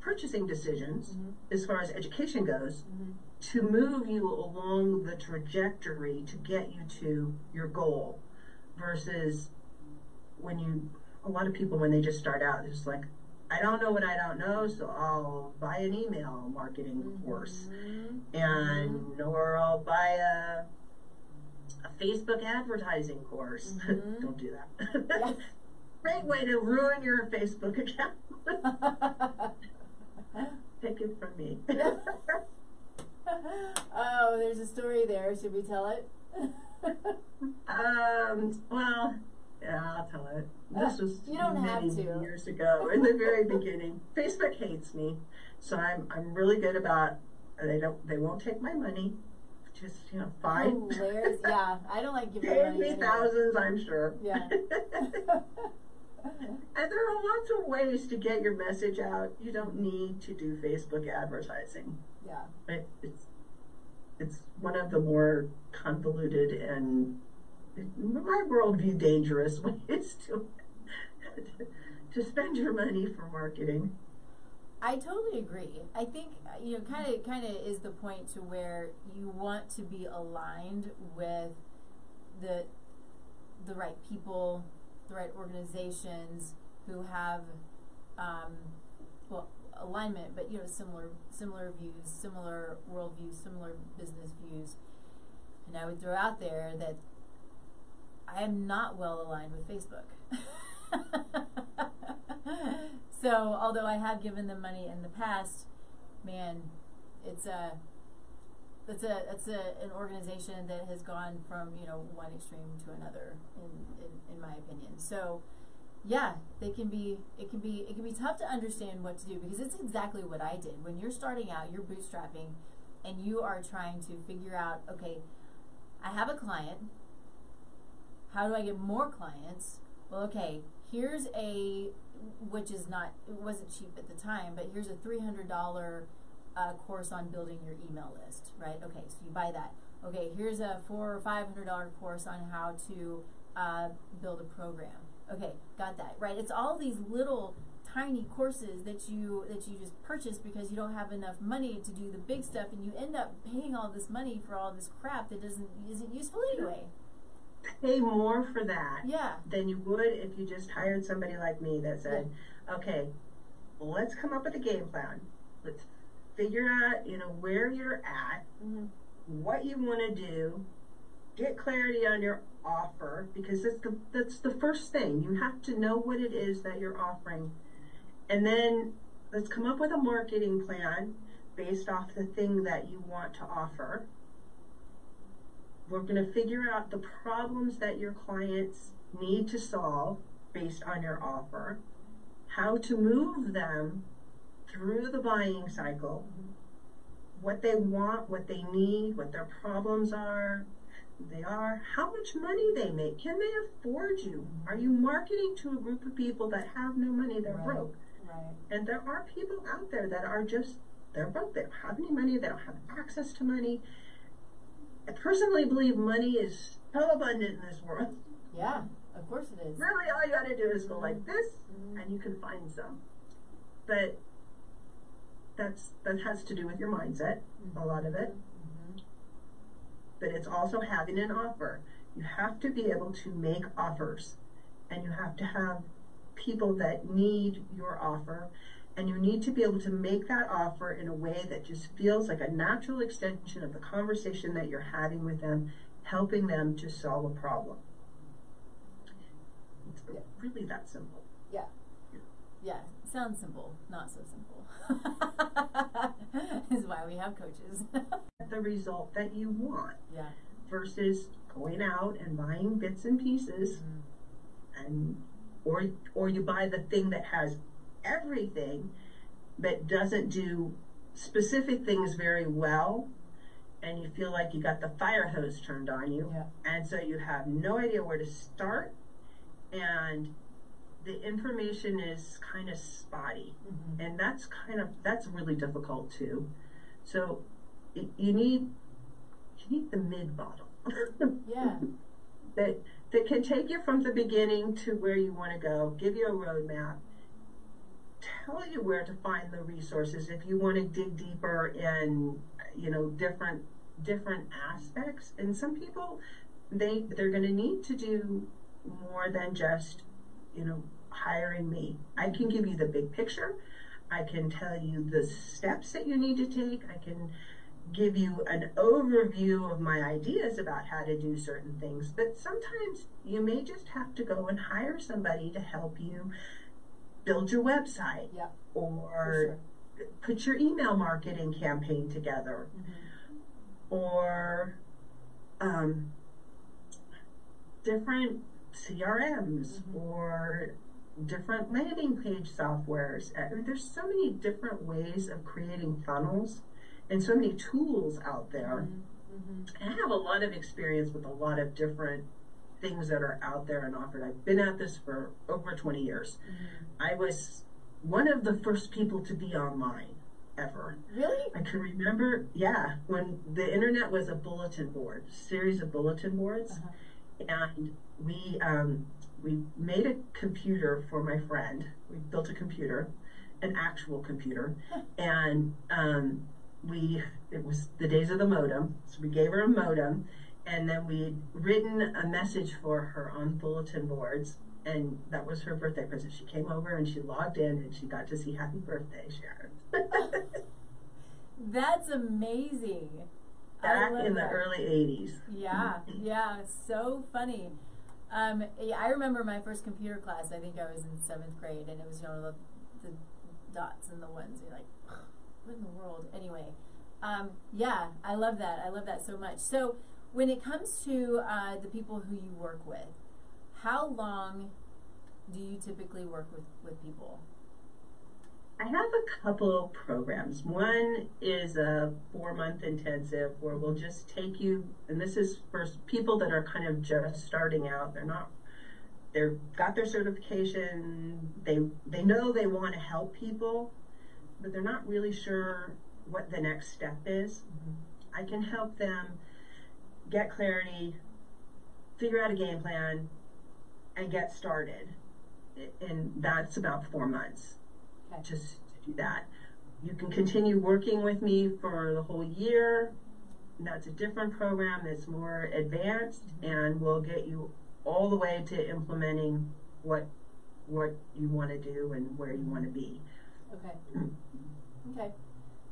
purchasing decisions Mhm. as far as education goes Mhm. to move you along the trajectory to get you to your goal versus when you a lot of people when they just start out it's like I don't know what I don't know so I'll buy an email marketing course Mhm. and or I'll buy a a Facebook advertising course. Mhm. don't do that. Yeah. Great way to ruin your Facebook account. Mm-hmm. Take it from me. oh, there's a story there. Should we tell it? Um, well, I'll tell it. This Uh, was you don't have many to. years ago, in the very beginning. Facebook hates me, so I'm I'm really good about. They don't. They won't take my money. Just you know, fine. Hilarious. Yeah, I don't like giving money. me anyway. thousands, I'm sure. Yeah. and there are lots of ways to get your message out. You don't need to do Facebook advertising. yeah. It, it's it's one of the more convoluted and, my worldview, dangerous ways to to spend your money for marketing. I totally agree. I think you know, kind of, kind of is the point to where you want to be aligned with the the right people, the right organizations who have, um, well, alignment, but you know, similar similar views, similar worldviews, similar business views. And I would throw out there that I am not well aligned with Facebook. so, although I have given them money in the past, man, it's a it's a it's a an organization that has gone from you know one extreme to another in in, in my opinion. So, yeah, they can be it can be it can be tough to understand what to do because it's exactly what I did when you're starting out, you're bootstrapping, and you are trying to figure out okay, I have a client. How do I get more clients? Well, okay, here's a which is not it wasn't cheap at the time, but here's a three hundred dollar uh, course on building your email list, right? Okay, so you buy that. Okay, here's a four or five hundred dollar course on how to uh, build a program. Okay, got that, right? It's all these little tiny courses that you that you just purchase because you don't have enough money to do the big stuff, and you end up paying all this money for all this crap that doesn't isn't useful anyway. Pay more for that Yeah, than you would if you just hired somebody like me that said, "Okay, let's come up with a game plan. Let's figure out, you know, where you're at, mm-hmm. what you want to do, get clarity on your offer because that's the that's the first thing. You have to know what it is that you're offering. And then let's come up with a marketing plan based off the thing that you want to offer. We're going to figure out the problems that your clients need to solve based on your offer, how to move them through the buying cycle, what they want, what they need, what their problems are, they are, how much money they make, can they afford you? Are you marketing to a group of people that have no money, they're Right. broke? right. And there are people out there that are just, they're broke, they don't have any money, they don't have access to money. I personally believe money is so abundant in this world. Yeah, of course it is. Really, all you gotta do is go like this, Mhm. and you can find some. But that's that has to do with your mindset, a lot of it. Mhm. But it's also having an offer. You have to be able to make offers, and you have to have people that need your offer, and you need to be able to make that offer in a way that just feels like a natural extension of the conversation that you're having with them, helping them to solve a problem. It's Yeah. really that simple. Yeah. Yeah. Sounds simple, not so simple. is why we have coaches. The result that you want yeah. versus going out and buying bits and pieces Mhm. and or or you buy the thing that has everything but doesn't do specific things very well and you feel like you got the fire hose turned on you Yeah. and so you have no idea where to start and the information is kind of spotty Mhm. and that's kind of that's really difficult too so y- you need you need the mid bottle Yeah. that that can take you from the beginning to where you want to go, give you a roadmap, tell you where to find the resources if you want to dig deeper in you know different different aspects. And some people they they're going to need to do more than just you know hiring me. I can give you the big picture. I can tell you the steps that you need to take. I can give you an overview of my ideas about how to do certain things, but sometimes you may just have to go and hire somebody to help you build your website Yeah. or sure. put your email marketing campaign together Mhm. or um, different CRMs Mhm. or different landing page softwares. I mean, there's so many different ways of creating funnels and so many tools out there. Mhm. I have a lot of experience with a lot of different things that are out there and offered. I've been at this for over 20 years. Mhm. I was one of the first people to be online ever. Really? I can remember, yeah, when the internet was a bulletin board, series of bulletin boards, Uh-huh. and we um, we made a computer for my friend. We built a computer, an actual computer, and um, we it was the days of the modem, so we gave her a modem, and then we'd written a message for her on bulletin boards. And that was her birthday present. She came over and she logged in and she got to see Happy Birthday, Sharon. That's amazing. Back in the that. early 80s. Yeah, yeah, so funny. Um, I remember my first computer class. I think I was in seventh grade, and it was you know the, the dots and the ones. You're like, what in the world? Anyway, um, yeah, I love that. I love that so much. So when it comes to uh, the people who you work with, how long do you typically work with with people? I have a couple programs. One is a four month intensive where we'll just take you, and this is for people that are kind of just starting out. They're not, they've got their certification. They they know they want to help people, but they're not really sure what the next step is. I can help them get clarity, figure out a game plan, and get started. And that's about four months Okay. just to do that. You can continue working with me for the whole year. That's a different program that's more advanced and will get you all the way to implementing what what you want to do and where you want to be. Okay. Okay.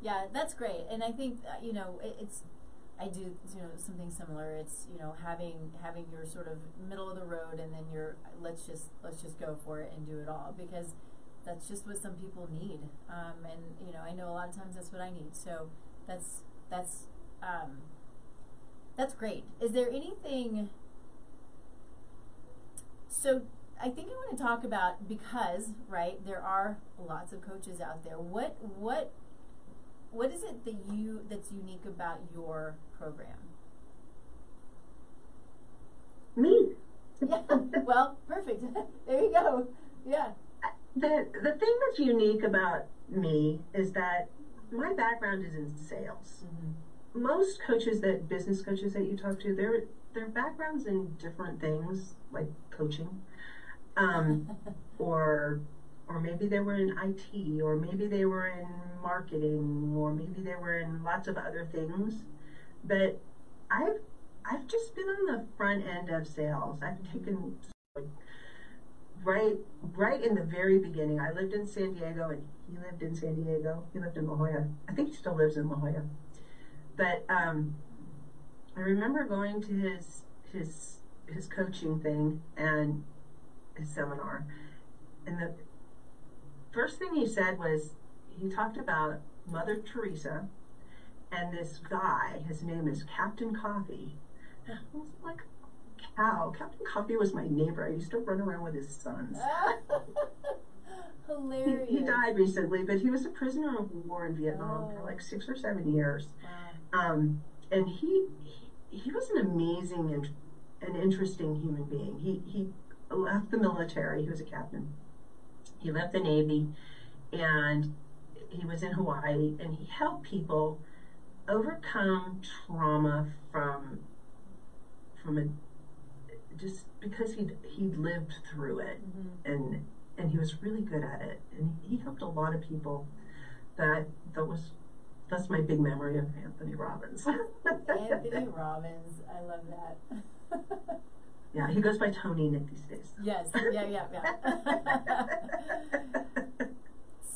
Yeah, that's great. And I think uh, you know it, it's I do you know something similar. It's you know having having your sort of middle of the road, and then your let's just let's just go for it and do it all because that's just what some people need. Um, and you know I know a lot of times that's what I need. So that's that's um, that's great. Is there anything? So I think I want to talk about because right there are lots of coaches out there. What what what is it that you that's unique about your program? Me. Yeah. well, perfect. there you go. Yeah. The the thing that's unique about me is that my background is in sales. Mm-hmm. most coaches that business coaches that you talk to, their their backgrounds in different things like coaching, um, or or maybe they were in IT, or maybe they were in marketing, or maybe they were in lots of other things. But I've I've just been on the front end of sales. I've taken right right in the very beginning. I lived in San Diego, and he lived in San Diego. He lived in La Jolla. I think he still lives in La Jolla. But um, I remember going to his his his coaching thing and his seminar, and the first thing he said was he talked about Mother Teresa and this guy. His name is Captain Coffee. And I was like, cow. Captain Coffee was my neighbor. I used to run around with his sons. He, Hilarious. he died recently, but he was a prisoner of war in Vietnam for Oh. like six or seven years. Wow. Um, and he, he he was an amazing and an interesting human being. He he left the military. He was a captain. He left the navy, and he was in Hawaii, and he helped people overcome trauma from from a just because he'd he'd lived through it Mhm. and and he was really good at it and he helped a lot of people that that was that's my big memory of Anthony Robbins. Anthony Robbins. I love that. yeah, he goes by Tony Nick these days. yes. Yeah. Yeah. Yeah.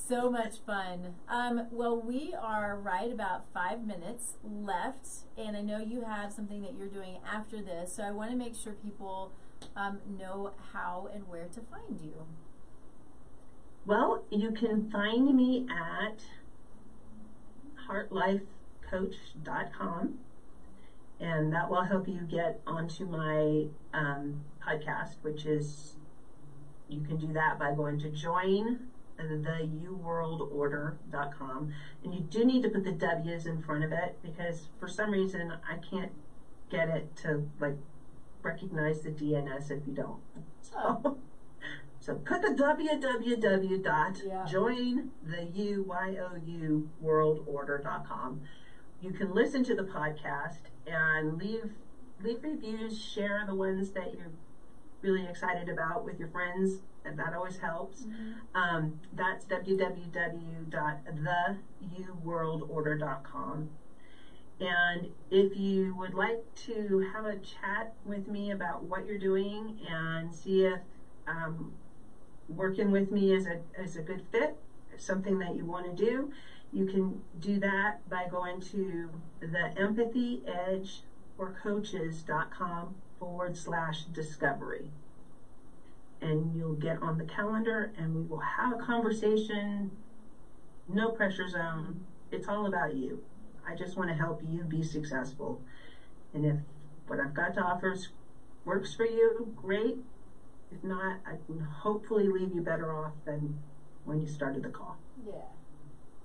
so much fun. Um, well, we are right about five minutes left, and I know you have something that you're doing after this, so I want to make sure people um, know how and where to find you. well, you can find me at hartlifecoach.com and that will help you get onto my um, podcast, which is you can do that by going to join the uworldorder.com and you do need to put the w's in front of it because for some reason i can't get it to like recognize the dns if you don't so, Oh. so put the www dot Yeah. join the u world order.com you can listen to the podcast and leave leave reviews share the ones that you're really excited about with your friends and that always helps. Um, that's www.theuworldorder.com and if you would like to have a chat with me about what you're doing and see if um, working with me is a, is a good fit, something that you want to do, you can do that by going to the empathy edge or coaches.com forward slash discovery. And you'll get on the calendar and we will have a conversation. No pressure zone. It's all about you. I just want to help you be successful. And if what I've got to offer works for you, great. If not, I can hopefully leave you better off than when you started the call. Yeah.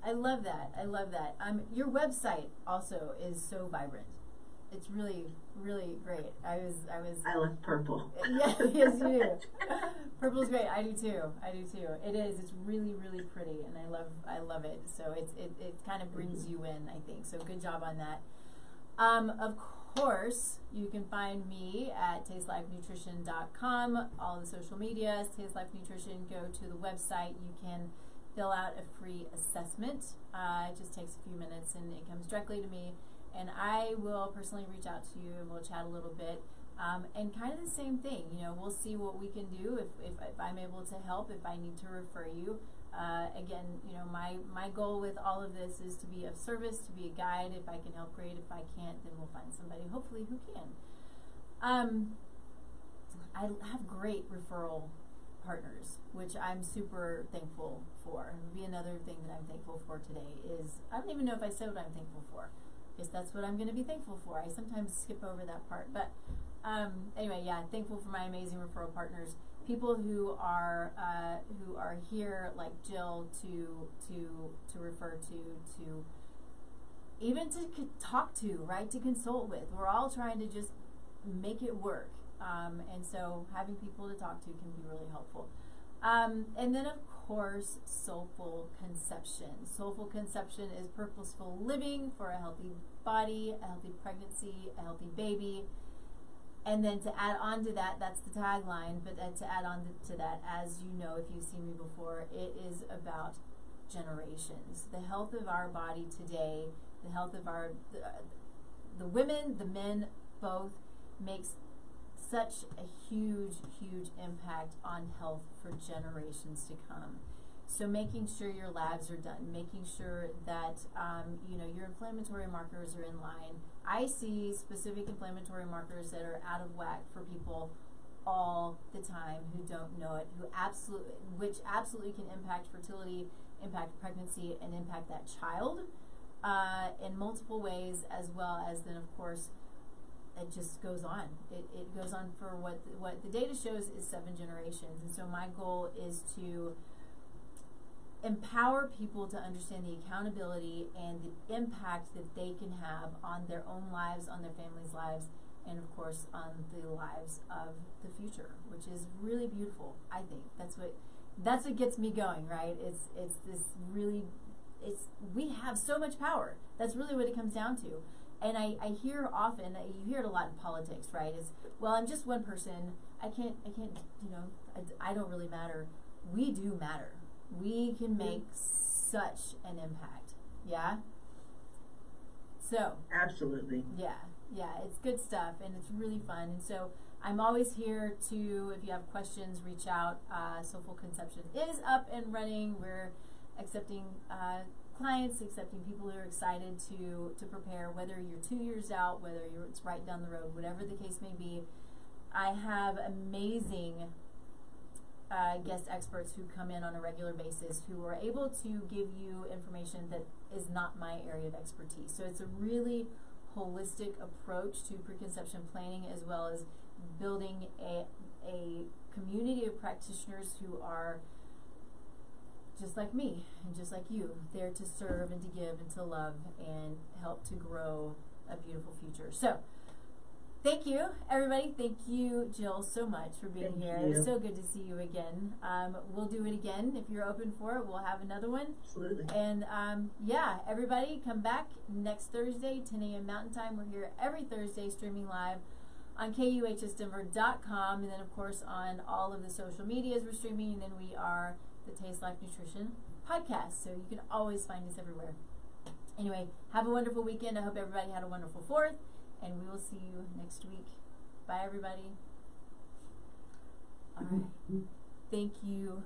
I love that. I love that. Um, your website also is so vibrant. It's really, really great. I was, I was. I love purple. yeah, yes, you do. Purple's great. I do too. I do too. It is. It's really, really pretty, and I love, I love it. So it's, it, it kind of brings you in. I think so. Good job on that. Um, of course, you can find me at tastelifenutrition.com. All the social medias, Taste Life Nutrition. Go to the website. You can fill out a free assessment. Uh, it just takes a few minutes and it comes directly to me. And I will personally reach out to you and we'll chat a little bit. Um, and kind of the same thing, you know, we'll see what we can do if, if, if I'm able to help, if I need to refer you. Uh, again, you know, my, my goal with all of this is to be of service, to be a guide. If I can help, great. If I can't, then we'll find somebody, hopefully, who can. Um, I have great referral partners, which I'm super thankful for. And be another thing that I'm thankful for today is I don't even know if I said what I'm thankful for. Guess that's what I'm going to be thankful for. I sometimes skip over that part, but um, anyway, yeah, thankful for my amazing referral partners, people who are uh, who are here, like Jill, to to to refer to, to even to talk to, right? To consult with. We're all trying to just make it work, um, and so having people to talk to can be really helpful. Um, and then, of course, soulful conception. Soulful conception is purposeful living for a healthy body, a healthy pregnancy, a healthy baby. And then to add on to that, that's the tagline, but then to add on to that, as you know, if you've seen me before, it is about generations. The health of our body today, the health of our, the, the women, the men, both makes such a huge, huge impact on health for generations to come. So making sure your labs are done, making sure that um, you know your inflammatory markers are in line. I see specific inflammatory markers that are out of whack for people all the time who don't know it, who absolutely, which absolutely can impact fertility, impact pregnancy, and impact that child uh, in multiple ways, as well as then of course it just goes on. It, it goes on for what what the data shows is seven generations, and so my goal is to empower people to understand the accountability and the impact that they can have on their own lives, on their families' lives, and of course on the lives of the future, which is really beautiful. I think that's what that's what gets me going. Right? It's it's this really it's we have so much power. That's really what it comes down to. And I, I hear often, you hear it a lot in politics, right? Is well, I'm just one person. I can't, I can't, you know, I, I don't really matter. We do matter. We can make such an impact. Yeah. So Absolutely. yeah, yeah, it's good stuff and it's really fun. And so I'm always here to, if you have questions, reach out. Uh, Soulful Conception is up and running. We're accepting uh, clients, accepting people who are excited to to prepare. Whether you're two years out, whether you're it's right down the road, whatever the case may be. I have amazing uh, guest experts who come in on a regular basis who are able to give you information that is not my area of expertise. So it's a really holistic approach to preconception planning as well as building a, a community of practitioners who are just like me and just like you, there to serve and to give and to love and help to grow a beautiful future. So, thank you, everybody. Thank you, Jill, so much for being Thank here. It was so good to see you again. Um, we'll do it again if you're open for it. We'll have another one. Absolutely. And um, yeah, everybody come back next Thursday, 10 a.m. Mountain Time. We're here every Thursday streaming live on kuhsdenver.com and then, of course, on all of the social medias we're streaming. And then we are the Taste Life Nutrition podcast. So you can always find us everywhere. Anyway, have a wonderful weekend. I hope everybody had a wonderful 4th. And we will see you next week. Bye, everybody. All right. Mm-hmm. Thank you.